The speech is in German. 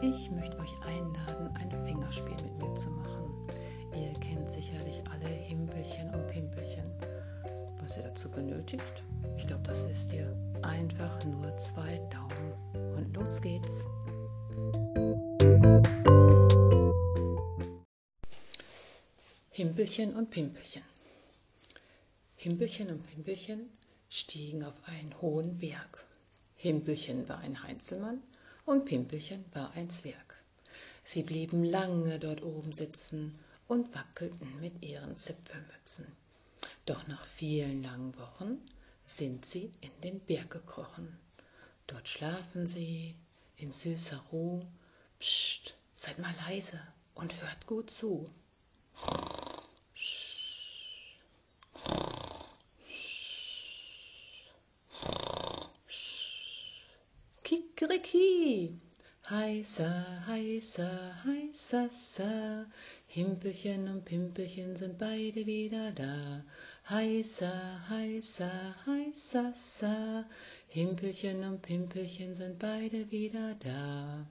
Ich möchte euch einladen, ein Fingerspiel mit mir zu machen. Ihr kennt sicherlich alle Himpelchen und Pimpelchen. Was ihr dazu benötigt? Ich glaube, das wisst ihr. Einfach nur zwei Daumen. Und los geht's. Himpelchen und Pimpelchen. Himpelchen und Pimpelchen stiegen auf einen hohen Berg. Himpelchen war ein Heinzelmann und Pimpelchen war ein Zwerg. Sie blieben lange dort oben sitzen und wackelten mit ihren Zipfelmützen. Doch nach vielen langen Wochen sind sie in den Berg gekrochen. Dort schlafen sie in süßer Ruhe. Psst, seid mal leise und hört gut zu. Kikeriki. Heißer, heißer, heißer. Himpelchen und Pimpelchen sind beide wieder da. Heißer, heißer, heißer, sa. Himpelchen und Pimpelchen sind beide wieder da.